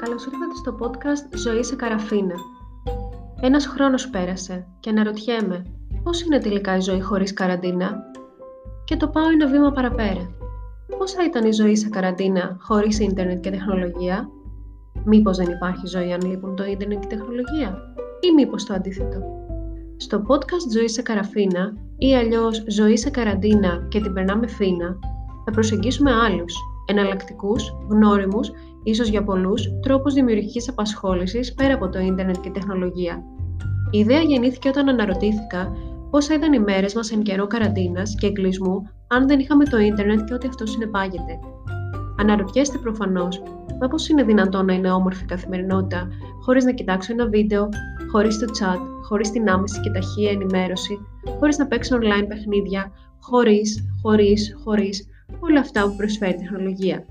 Καλώς ήρθατε στο podcast «Ζωή σε καραφίνα». Ένας χρόνος πέρασε και αναρωτιέμαι πώς είναι τελικά η ζωή χωρίς καραντίνα; Και το πάω ένα βήμα παραπέρα. Πώς θα ήταν η ζωή σε καραντίνα χωρίς ίντερνετ και τεχνολογία; Μήπως δεν υπάρχει ζωή αν λείπουν το ίντερνετ και τεχνολογία; Ή μήπως το αντίθετο; Στο podcast «Ζωή σε καραφίνα» ή αλλιώς «Ζωή σε καραντίνα και την περνάμε φίνα» θα προσεγγίσουμε άλλους, εναλλακτικούς, γνώριμους, ίσως για πολλούς, τρόπους δημιουργικής απασχόλησης πέρα από το ίντερνετ και τεχνολογία. Η ιδέα γεννήθηκε όταν αναρωτήθηκα πόσα ήταν οι μέρες μας εν καιρό καραντίνας και εγκλισμού αν δεν είχαμε το ίντερνετ και ό,τι αυτό συνεπάγεται. Αναρωτιέστε προφανώς, μα πώς είναι δυνατόν να είναι όμορφη καθημερινότητα χωρίς να κοιτάξω ένα βίντεο, χωρίς το chat, χωρίς την άμεση και ταχεία ενημέρωση, χωρίς να παίξω online παιχνίδια, χωρίς, χωρίς, χωρίς, όλα αυτά που προσφέρει η τεχνολογία.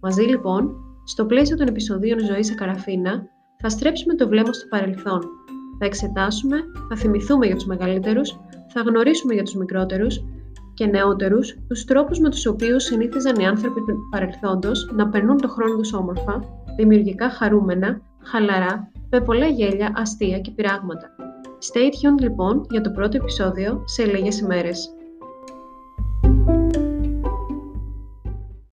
Μαζί λοιπόν, στο πλαίσιο των επεισοδίων Ζωής σε Καραφίνα, θα στρέψουμε το βλέμμα στο παρελθόν. Θα εξετάσουμε, θα θυμηθούμε για τους μεγαλύτερους, θα γνωρίσουμε για τους μικρότερους και νεότερους τους τρόπους με τους οποίους συνήθιζαν οι άνθρωποι του παρελθόντος να περνούν το χρόνο τους όμορφα, δημιουργικά χαρούμενα, χαλαρά, με πολλά γέλια, αστεία και πειράγματα. Stay tuned λοιπόν για το πρώτο επεισόδιο σε λίγες ημέρες.